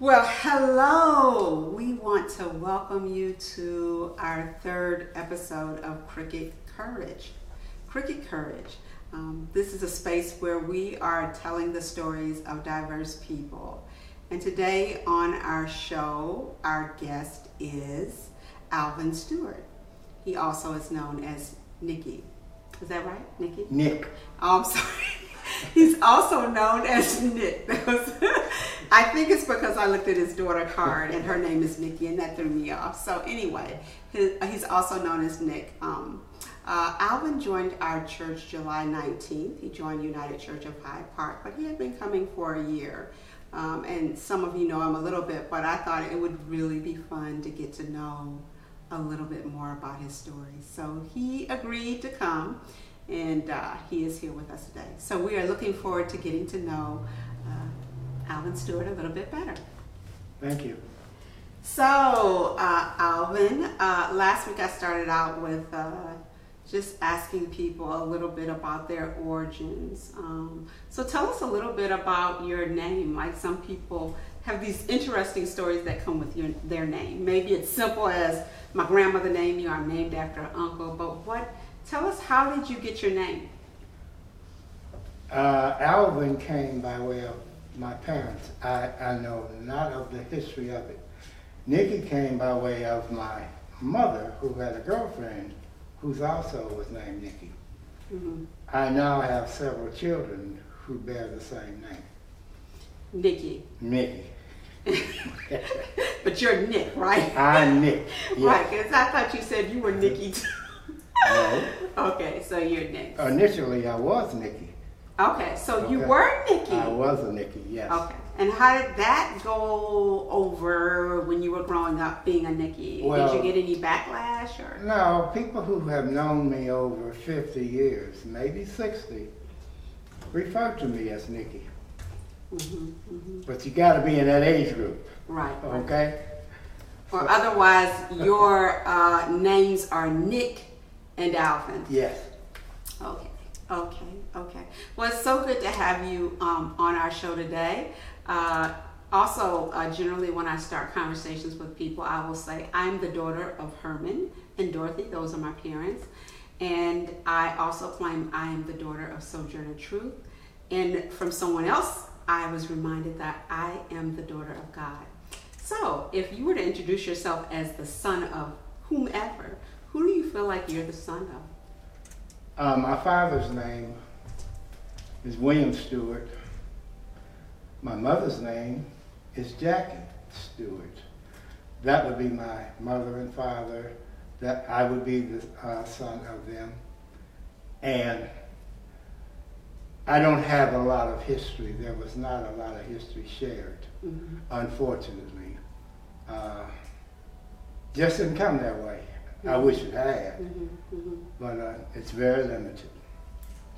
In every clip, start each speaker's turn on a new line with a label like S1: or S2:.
S1: Well, hello. We want to welcome you to our third episode of Cricket Courage. Cricket Courage. Um, this is a space where we are telling the stories of diverse people. And today on our show, our guest is Alvin Stewart. He also is known as Nicky. Is that right, Nicky?
S2: Nick.
S1: Oh, I'm sorry. He's also known as Nick. I think it's because I looked at his daughter card and her name is Nikki, and that threw me off. So anyway, his, he's also known as Nick. Um, uh, Alvin joined our church July 19th. He joined United Church of Hyde Park, but he had been coming for a year. Um, and some of you know him a little bit, but I thought it would really be fun to get to know a little bit more about his story. So he agreed to come and uh, he is here with us today. So we are looking forward to getting to know uh, Alvin Stewart a little bit better.
S2: Thank you.
S1: So, uh, Alvin, uh, last week I started out with uh, just asking people a little bit about their origins. Um, so, tell us a little bit about your name. Like some people have these interesting stories that come with your, their name. Maybe it's simple as my grandmother named you, I'm named after an uncle, but what Tell us, how did you get your name?
S2: Uh, Alvin came by way of my parents. I, I know not of the history of it. Nikki came by way of my mother, who had a girlfriend who's also was named Nikki. Mm-hmm. I now have several children who bear the same name.
S1: Nikki.
S2: Nikki.
S1: but you're Nick, right?
S2: I'm Nick.
S1: Yes. Right, because I thought you said you were Nikki too. No. Okay, so you're next.
S2: Initially, I was Nikki.
S1: Okay, so okay. you were Nikki.
S2: I was a Nikki, yes.
S1: Okay. And how did that go over when you were growing up being a Nikki? Well, did you get any backlash or?
S2: No, people who have known me over 50 years, maybe 60, refer to me as Nikki. Mm-hmm, mm-hmm. But you got to be in that age group.
S1: Right.
S2: Okay?
S1: Or otherwise, your uh, names are Nick and Alvin.
S2: Yes.
S1: Okay. Okay. Okay. Well, it's so good to have you um, on our show today. Uh, also, uh, generally, when I start conversations with people, I will say, I'm the daughter of Herman and Dorothy. Those are my parents. And I also claim I am the daughter of Sojourner Truth. And from someone else, I was reminded that I am the daughter of God. So, if you were to introduce yourself as the son of whomever, who do you feel like you're the son of?
S2: Uh, my father's name is William Stewart. My mother's name is Jackie Stewart. That would be my mother and father. That I would be the uh, son of them. And I don't have a lot of history. There was not a lot of history shared, mm-hmm. unfortunately. Uh, just didn't come that way. I wish it had, mm-hmm, mm-hmm. but uh, it's very limited.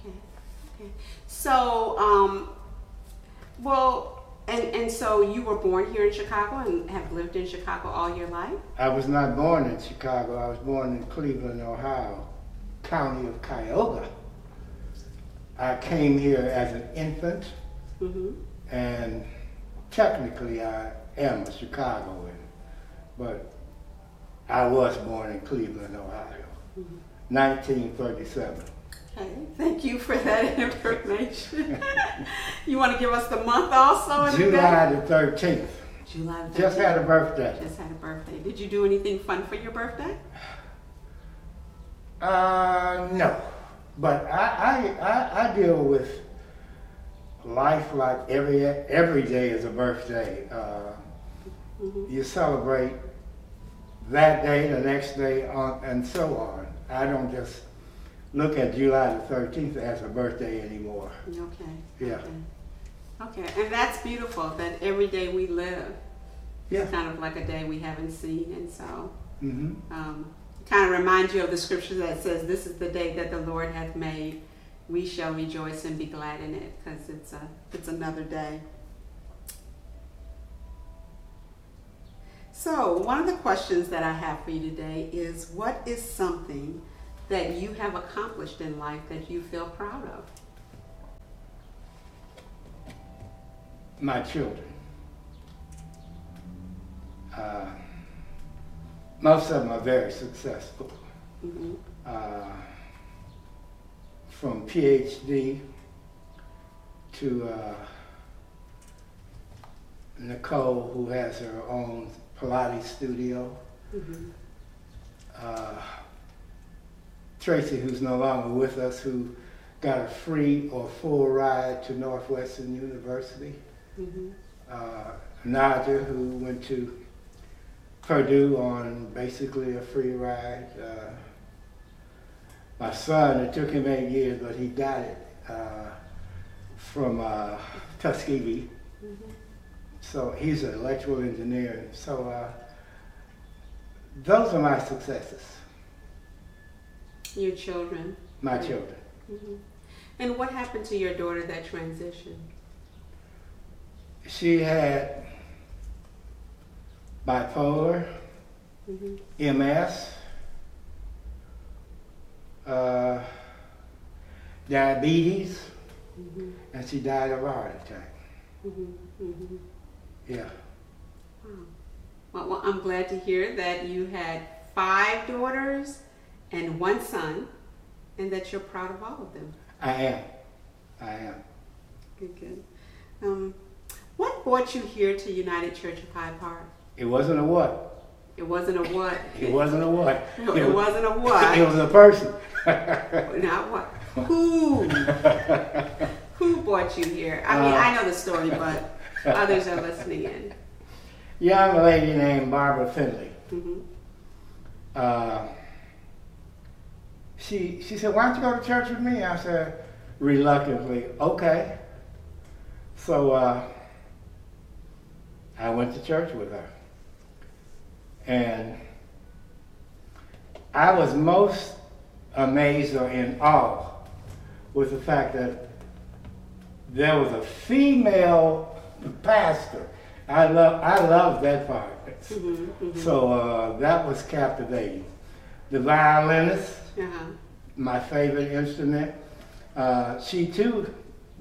S1: Okay. Okay. So, um, well, and and so you were born here in Chicago and have lived in Chicago all your life.
S2: I was not born in Chicago. I was born in Cleveland, Ohio, county of Cuyahoga. I came here as an infant, mm-hmm. and technically I am a Chicagoan, but I was born in Cleveland, Ohio, mm-hmm. 1937.
S1: Okay, thank you for that information. you want to give us the month also?
S2: July the 13th.
S1: July the 13th.
S2: Just had a birthday.
S1: Just had a birthday. Did you do anything fun for your birthday?
S2: Uh, no. But I, I, I, I deal with life like every every day is a birthday. Uh, mm-hmm. You celebrate that day, the next day, on, and so on. I don't just look at July the 13th as a birthday anymore.
S1: Okay.
S2: Yeah.
S1: Okay. okay. and that's beautiful that every day we live yeah. is kind of like a day we haven't seen, and so mm-hmm. um, kind of reminds you of the scripture that says, "This is the day that the Lord hath made; we shall rejoice and be glad in it," because it's a it's another day. So one of the questions that I have for you today is what is something that you have accomplished in life that you feel proud of?
S2: My children. Uh, most of them are very successful.
S1: Mm-hmm.
S2: Uh, from PhD to uh, Nicole, who has her own Pilates studio.
S1: hmm
S2: Uh, Tracy, who's no longer with us, who got a free or full ride to Northwestern University.
S1: hmm
S2: Uh, Nadia, who went to Purdue on basically a free ride. Uh, my son, it took him eight years, but he got it uh, from uh, Tuskegee.
S1: hmm
S2: So he's an electrical engineer. So uh, those are my successes,
S1: Your children.
S2: my children.
S1: hmm And what happened to your daughter that transitioned?
S2: She had bipolar,
S1: hmm
S2: MS, uh, diabetes,
S1: hmm
S2: and she died of a heart attack.
S1: hmm hmm
S2: Yeah.
S1: Wow. Well, I'm glad to hear that you had five daughters and one son, and that you're proud of all of them.
S2: I am. I am.
S1: Good, good. Um, what brought you here to United Church of Hyde Park?
S2: It wasn't a what.
S1: It wasn't a what.
S2: It wasn't a what.
S1: It, wasn't a what.
S2: It was a person.
S1: Not what. Who? Who brought you here? I mean,
S2: Uh,
S1: I know the story, but others are listening in.
S2: Young lady named Barbara Finley.
S1: hmm
S2: Uh, she she said, "Why don't you go to church with me?" I said, reluctantly, "Okay." So uh, I went to church with her, and I was most amazed or in awe with the fact that there was a female pastor. I love I love that part.
S1: hmm hmm
S2: So uh, that was captivating. The violinist,
S1: Uh-huh.
S2: my favorite instrument. Uh, she too,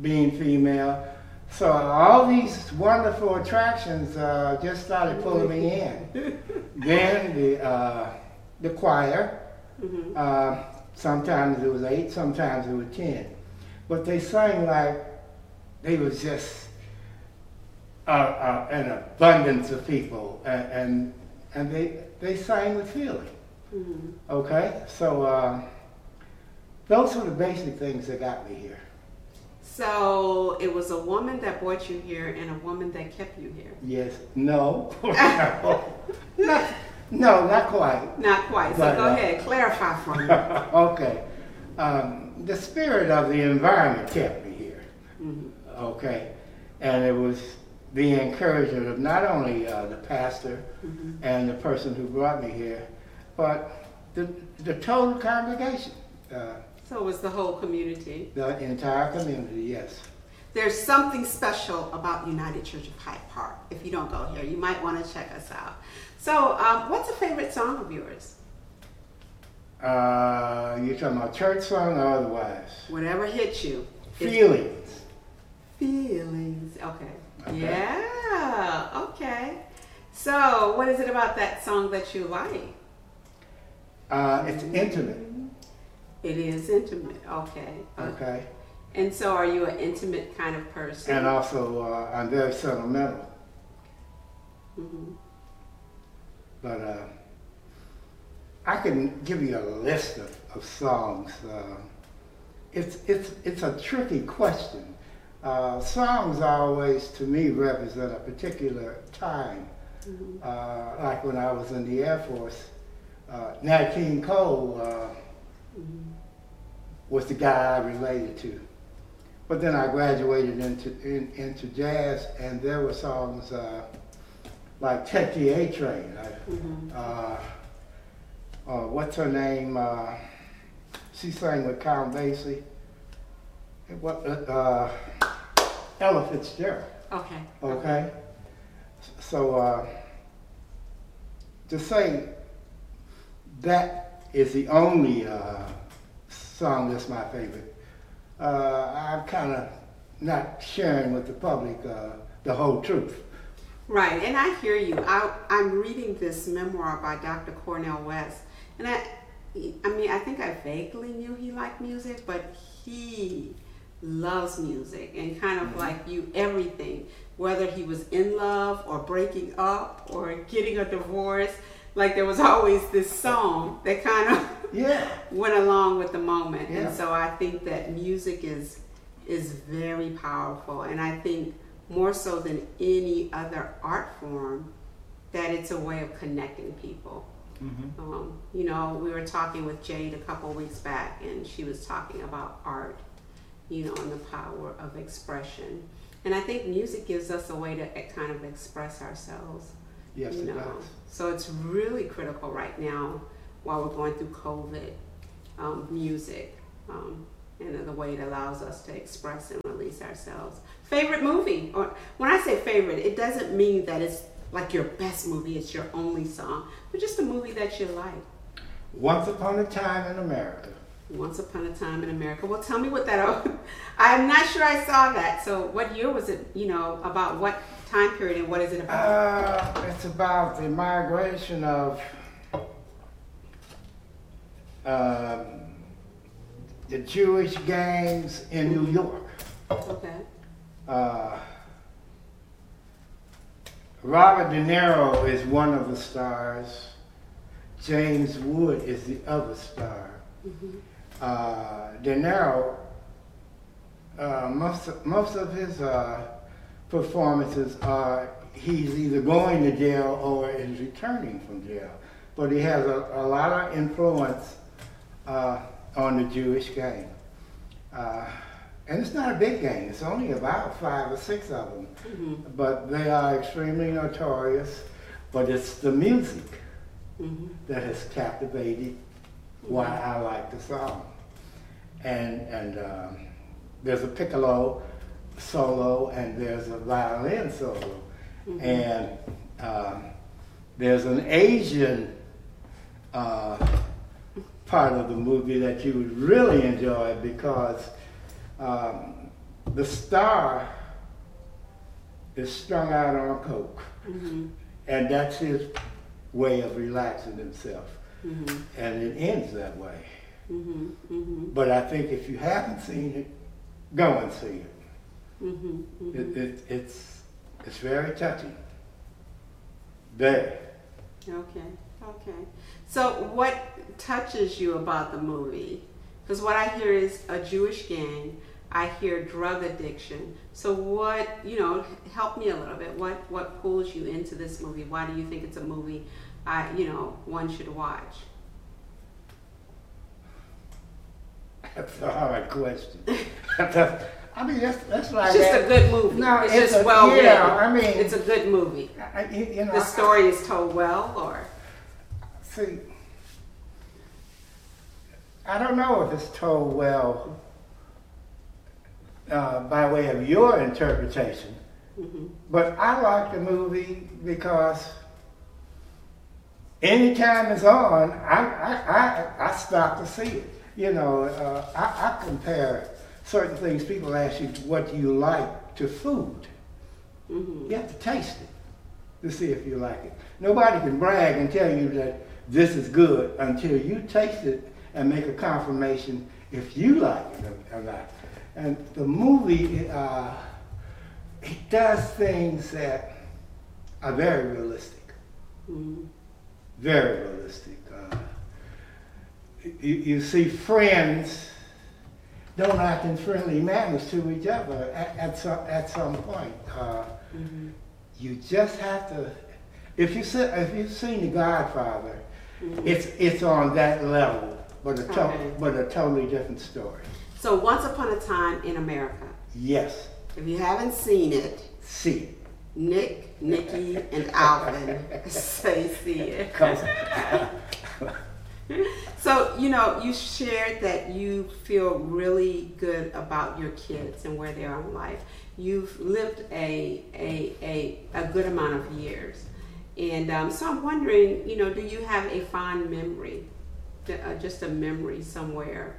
S2: being female. So all these wonderful attractions uh, just started pulling me in. then the uh, the choir.
S1: hmm
S2: Uh, sometimes it was eight, sometimes it was ten. But they sang like they was just uh, uh, an abundance of people, and and, and they they sang with feeling.
S1: hmm
S2: Okay, so uh, those were the basic things that got me here.
S1: So it was a woman that brought you here and a woman that kept you here.
S2: Yes, no, no, not, no, not quite.
S1: Not quite. So
S2: But,
S1: go
S2: uh,
S1: ahead, clarify for me.
S2: okay, um, the spirit of the environment kept me here.
S1: Mhm.
S2: Okay, and it was the encouragement of not only uh, the pastor
S1: Mhm.
S2: and the person who brought me here, but the, the total congregation, uh,
S1: So it was the whole community.
S2: the entire community. Yes.
S1: There's something special about United Church of Hyde Park. If you don't go here, you might want to check us out. So, um, what's a favorite song of yours?
S2: Uh, you talking about church song or otherwise?
S1: Whatever hits you.
S2: Feelings.
S1: Feelings. Okay.
S2: Okay.
S1: Yeah. Okay. So, what is it about that song that you like?
S2: Uh, it's intimate.
S1: It is intimate. Okay.
S2: Okay.
S1: And so, are you an intimate kind of person?
S2: And also, uh, I'm very sentimental.
S1: Mhm.
S2: But uh, I can give you a list of, of songs. Uh, it's, it's, it's a tricky question. Uh, songs always, to me, represent a particular time.
S1: Mhm.
S2: Uh, like when I was in the Air Force, uh, Nat King Cole uh,
S1: Mhm.
S2: was the guy I related to. But then I graduated into in, into jazz, and there were songs uh, like "Take the A Train." I,
S1: Mhm.
S2: uh, uh, what's her name? Uh, she sang with Count Basie. What? Uh, Ella Fitzgerald.
S1: Okay.
S2: Okay. So uh, to say that is the only uh, song that's my favorite, uh, I'm kind of not sharing with the public uh, the whole truth.
S1: Right, and I hear you. I, I'm reading this memoir by Dr. Cornel West, and I, I mean, I think I vaguely knew he liked music, but he loves music and kind of like you everything, whether he was in love or breaking up or getting a divorce. Like there was always this song that kind of
S2: Yeah.
S1: went along with the moment,
S2: Yeah.
S1: and so I think that music is is very powerful, and I think more so than any other art form, that it's a way of connecting people.
S2: Mm-hmm.
S1: Um, you know, we were talking with Jade a couple weeks back, and she was talking about art, you know, and the power of expression. And I think music gives us a way to kind of express ourselves.
S2: Yes,
S1: you
S2: it
S1: know,
S2: does.
S1: so it's really critical right now while we're going through COVID. Um, music, um, and the way it allows us to express and release ourselves. Favorite movie, or when I say favorite, it doesn't mean that it's like your best movie, it's your only song, but just a movie that you like.
S2: Once upon a time in America.
S1: Once Upon a Time in America. Well, tell me what that. I'm not sure I saw that. So, what year was it? You know, about what time period and what is it about?
S2: Uh, it's about the migration of um, the Jewish gangs in New York.
S1: Okay.
S2: Uh, Robert De Niro is one of the stars. James Wood is the other star. Uh, De Niro, uh, most of, most of his uh, performances are he's either going to jail or is returning from jail. But he has a, a lot of influence uh, on the Jewish gang. Uh, and it's not a big gang, it's only about five or six of them.
S1: hmm
S2: But they are extremely notorious. But it's the music
S1: hmm
S2: that has captivated why I like the song. And and um, there's a piccolo solo and there's a violin solo, and um, there's an Asian uh, part of the movie that you would really enjoy because um, the star is strung out on coke,
S1: hmm
S2: and that's his way of relaxing himself
S1: hmm
S2: and it ends that way.
S1: hmm hmm
S2: But I think if you haven't seen it, go and see it.
S1: hmm
S2: it, it it's it's very touching. Very.
S1: Okay, okay. So, what touches you about the movie? Because what I hear is a Jewish gang. I hear drug addiction. So, what you know? Help me a little bit. What what pulls you into this movie? Why do you think it's a movie? I you know one should watch.
S2: That's a hard question. I mean, that's that's like
S1: It's just
S2: that.
S1: a good movie.
S2: No,
S1: it's,
S2: it's
S1: just
S2: a-
S1: well
S2: yeah,
S1: written.
S2: I mean-
S1: it's a good movie.
S2: I, you, know,
S1: The
S2: I-
S1: story is told well, or
S2: See, I don't know if it's told well uh, by way of your interpretation,
S1: hmm
S2: but I like the movie because anytime it's on, I, I, I, I stop to see it. You know, uh, I, I compare certain things. People ask you, what do you like to food?
S1: hmm
S2: You have to taste it to see if you like it. Nobody can brag and tell you that this is good until you taste it and make a confirmation if you like it or- not. And the movie, uh, it does things that are very realistic,
S1: hmm
S2: very realistic. Uh, you, you see friends don't act in friendly manners to each other at, at, some, at some point. Uh,
S1: hmm
S2: you just have to. If you see, if you've seen The Godfather,
S1: Mhm.
S2: it's it's on that level, but a to,
S1: Okay.
S2: but a totally different story.
S1: So, Once Upon a Time in America.
S2: Yes,
S1: If you haven't seen it,
S2: see.
S1: Nick, Nikki, and Alvin say see it.
S2: Come.
S1: So, you know, you shared that you feel really good about your kids and where they are in life. You've lived a, a, a, a good amount of years. And um, so I'm wondering, you know, do you have a fond memory, uh, just a memory somewhere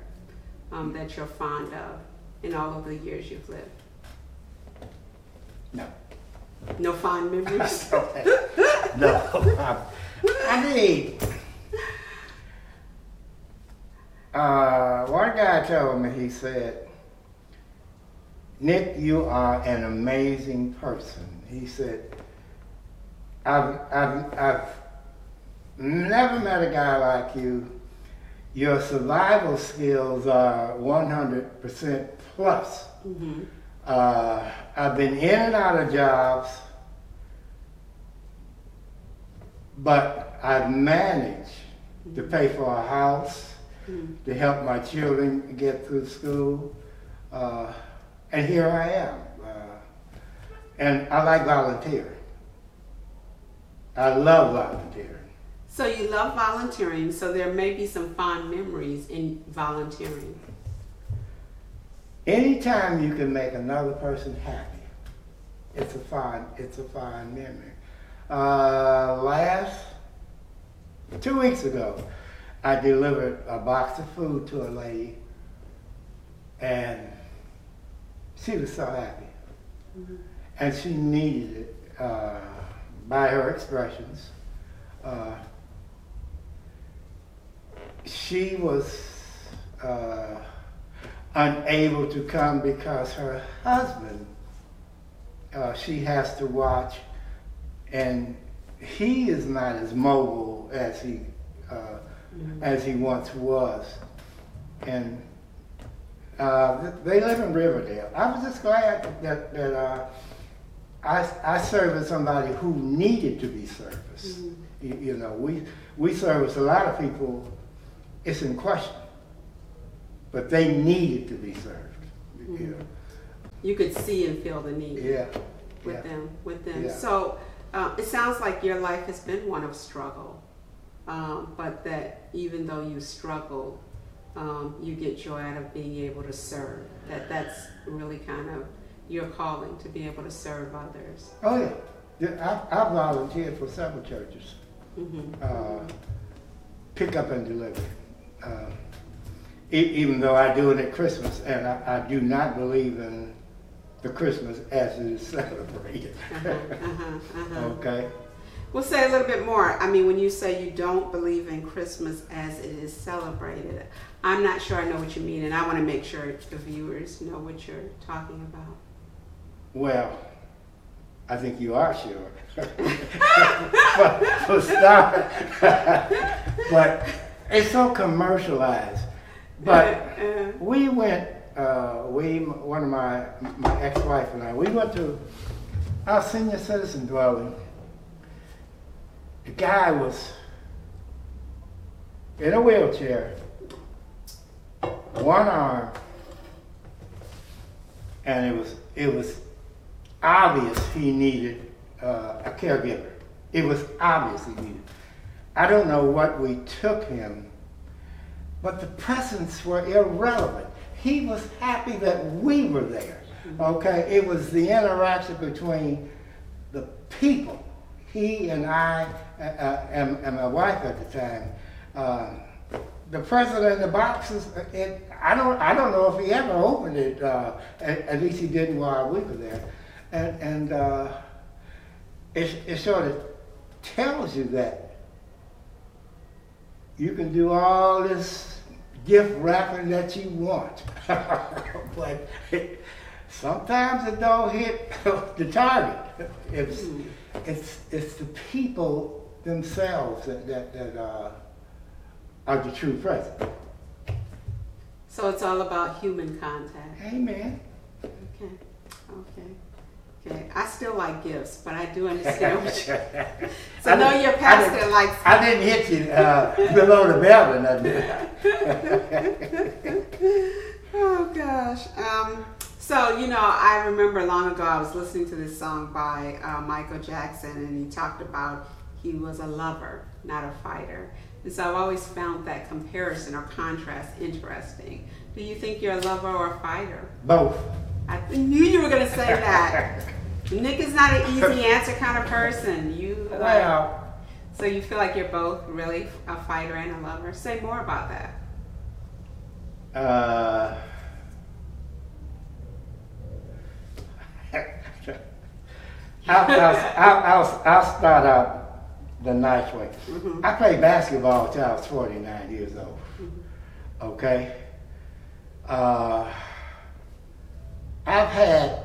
S1: um, that you're fond of in all of the years you've lived?
S2: no,
S1: No fond memories.
S2: no, I, mean, uh, one guy told me, he said, Nick, you are an amazing person. He said, I've, I've, I've never met a guy like you. Your survival skills are 100% plus.
S1: hmm
S2: Uh, I've been in and out of jobs, but I've managed to pay for a house,
S1: mm
S2: to help my children get through school, uh, and here I am. Uh, and I like volunteering. I love volunteering.
S1: So you love volunteering, so there may be some fond memories in volunteering.
S2: Anytime you can make another person happy, it's a fine, it's a fine memory. Uh, last, two weeks ago, I delivered a box of food to a lady, and she was so happy. And she needed it uh, by her expressions. Uh, she was uh, unable to come because her husband, uh, she has to watch, and he is not as mobile as he uh, as he once was, and uh, they live in Riverdale. I was just glad that that uh, I I serviced somebody who needed to be serviced.
S1: Mhm.
S2: You, you know, we we service a lot of people. It's in question, but they needed to be served. You know.
S1: You could see and feel the need
S2: Yeah.
S1: with
S2: yeah.
S1: them. With them.
S2: Yeah.
S1: So uh, it sounds like your life has been one of struggle, um, but that even though you struggle, um, you get joy out of being able to serve. That that's really kind of your calling to be able to serve others.
S2: Oh yeah. yeah I, I volunteered for several churches.
S1: hmm
S2: Uh, pick up and deliver. Uh, even though I do it at Christmas, and I, I do not believe in the Christmas as it is celebrated.
S1: Uh-huh, uh-huh, uh-huh.
S2: okay.
S1: We'll say a little bit more. I mean, when you say you don't believe in Christmas as it is celebrated, I'm not sure I know what you mean, and I want to make sure the viewers know what you're talking about.
S2: Well, I think you are sure. for, for but it's so commercialized. But we went, uh, we, one of my, my ex-wife and I, we went to our senior citizen dwelling. The guy was in a wheelchair, one arm, and it was, it was obvious he needed uh, a caregiver. It was obvious he needed. I don't know what we took him, but the presents were irrelevant. He was happy that we were there. Okay, it was the interaction between the people, he and I, uh, uh, and, and my wife at the time. Um, the president of the boxes, it, I don't, I don't know if he ever opened it. Uh, at, at least he didn't while we were there, and and uh, it, it sort of tells you that you can do all this gift wrapping that you want, but sometimes it don't hit the target. It's it's it's the people themselves that that, that uh, are the true present.
S1: so it's all about human contact.
S2: Amen.
S1: Okay, okay, okay. I still like gifts, but I do understand what you. So
S2: I
S1: know your
S2: I
S1: pastor
S2: didn't-
S1: likes.
S2: I didn't hit you uh, below the belt or nothing.
S1: Oh gosh. Um, so you know, I remember long ago I was listening to this song by uh, Michael Jackson, and he talked about he was a lover, not a fighter. And so I've always found that comparison or contrast interesting. Do you think you're a lover or a fighter?
S2: Both.
S1: I knew you were going to say that. Nick is not an easy answer kind of person. You uh,
S2: Well,
S1: so you feel like you're both really a fighter and a lover. Say more about that.
S2: uh, I'll, I'll, I'll, start out the nice way.
S1: Mhm.
S2: I played basketball until I was 49 years old. Okay? Uh, had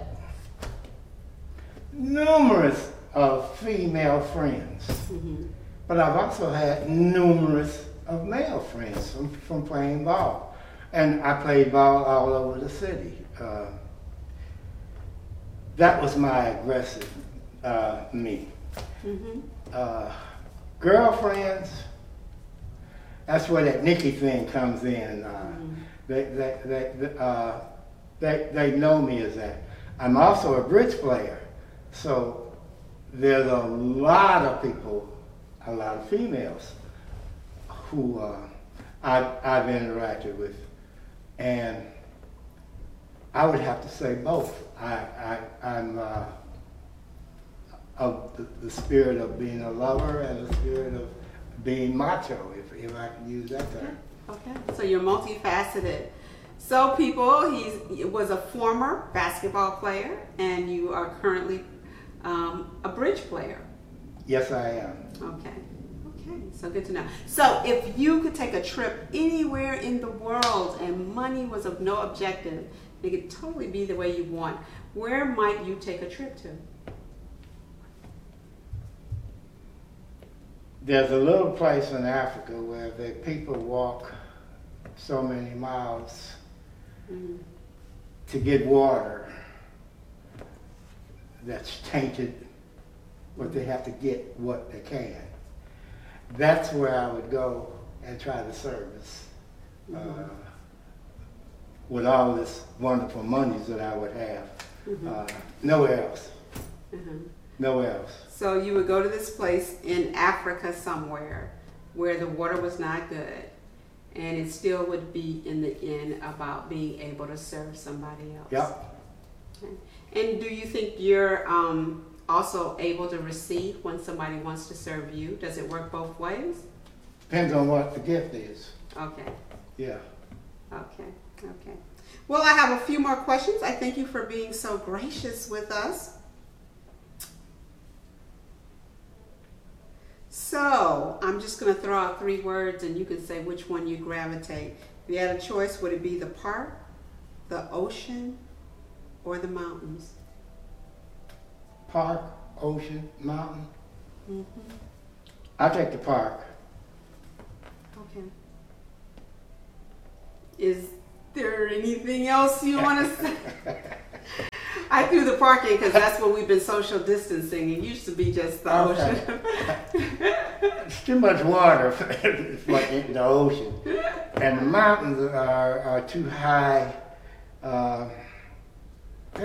S2: numerous of female friends,
S1: Mhm.
S2: but I've also had numerous of male friends from, from playing ball. And I played ball all over the city. Uh, that was my aggressive uh, me.
S1: Mhm.
S2: Uh, girlfriends, that's where that Nikki thing comes in. Uh,
S1: Mhm.
S2: they, they, they, uh, they, they know me as that. I'm also a bridge player, so there's a lot of people, a lot of females, who uh, I've, I've interacted with, and I would have to say both. I, I, I'm uh, of the, the spirit of being a lover and the spirit of being macho, if, if I can use that term.
S1: Okay, so you're multifaceted. So, people, he was a former basketball player, and you are currently um, a bridge player.
S2: Yes, I am.
S1: Okay, okay, so good to know. So, if you could take a trip anywhere in the world and money was of no objective, it could totally be the way you want, where might you take a trip to?
S2: There's a little place in Africa where the people walk so many miles To get water that's tainted, but they have to get what they can. That's where I would go and try to service uh, with all this wonderful monies that I would have.
S1: Mhm.
S2: Uh, nowhere else.
S1: Mhm.
S2: Nowhere else.
S1: So you would go to this place in Africa somewhere where the water was not good, and it still would be in the end about being able to serve somebody else.
S2: Yep.
S1: And do you think you're um, also able to receive when somebody wants to serve you? Does it work both ways?
S2: Depends on what the gift is.
S1: Okay,
S2: Yeah.
S1: okay, okay. Well, I have a few more questions. I thank you for being so gracious with us. So, I'm just going to throw out three words and you can say which one you gravitate. If you had a choice, would it be the park, the ocean, or the mountains?
S2: Park, ocean, mountain.
S1: hmm
S2: I take the park.
S1: Okay. Is there anything else you want to say? I threw the park in because that's when we've been social distancing. It used to be just the
S2: Okay.
S1: ocean.
S2: It's too much water for it's like in the ocean. And the mountains are, are too high. Uh,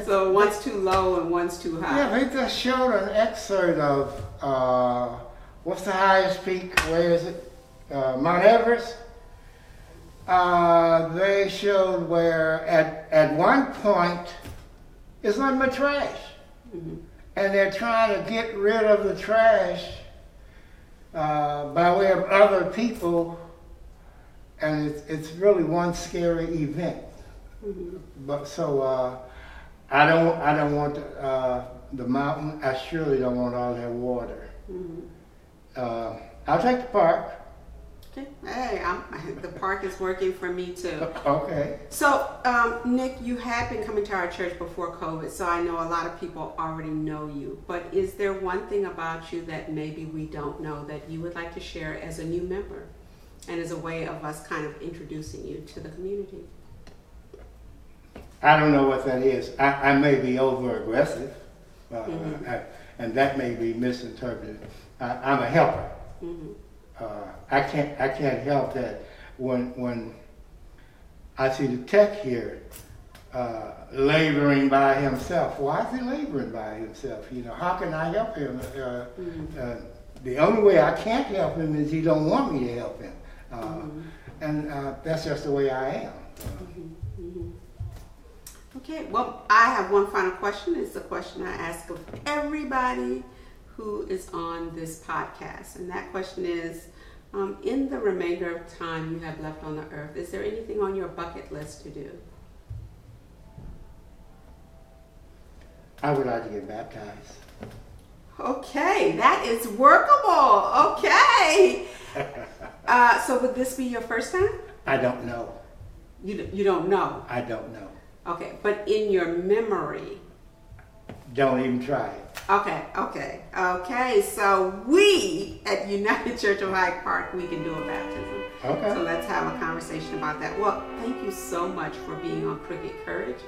S1: so one's too low and one's too high.
S2: yeah, they just showed an excerpt of uh, what's the highest peak? Where is it? Uh, Mount Everest. Uh, they showed where at, at one point it's nothing but trash.
S1: Mhm.
S2: and they're trying to get rid of the trash uh, by way of other people, and it's, it's really one scary event.
S1: Mhm.
S2: But so uh, I don't I don't want the, uh, the mountain. I surely don't want all that water.
S1: Mhm.
S2: Uh, I'll take the park.
S1: Okay. Hey, I'm, the park is working for me too.
S2: Okay.
S1: So, um, Nick, you had been coming to our church before COVID, so I know a lot of people already know you. But is there one thing about you that maybe we don't know that you would like to share as a new member and as a way of us kind of introducing you to the community?
S2: I don't know what that is. I, I may be over aggressive, uh,
S1: Mhm.
S2: I- and that may be misinterpreted. I, I'm a helper.
S1: hmm
S2: uh, I can't I can't help that when when I see the tech here uh, laboring by himself. Why is he laboring by himself? You know, how can I help him? Uh,
S1: Mhm.
S2: uh, the only way I can't help him is he don't want me to help him, uh,
S1: Mhm.
S2: and uh, that's just the way I am.
S1: Mhm. Okay, well, I have one final question. It's a question I ask of everybody who is on this podcast. And that question is um, In the remainder of time you have left on the earth, is there anything on your bucket list to do?
S2: I would like to get baptized.
S1: Okay, that is workable. Okay. Uh, so would this be your first time?
S2: I don't know.
S1: You, d- you don't know.
S2: I don't know.
S1: Okay, but in your memory.
S2: Don't even try it.
S1: Okay, okay, okay. So we at United Church of Hyde Park, we can do a baptism.
S2: Okay.
S1: So let's have a conversation about that. Well, thank you so much for being on Crooked Courage.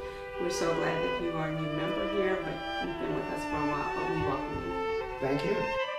S1: We're so glad that you are a new member here, but you've been with us for a while, but we welcome you.
S2: Thank you.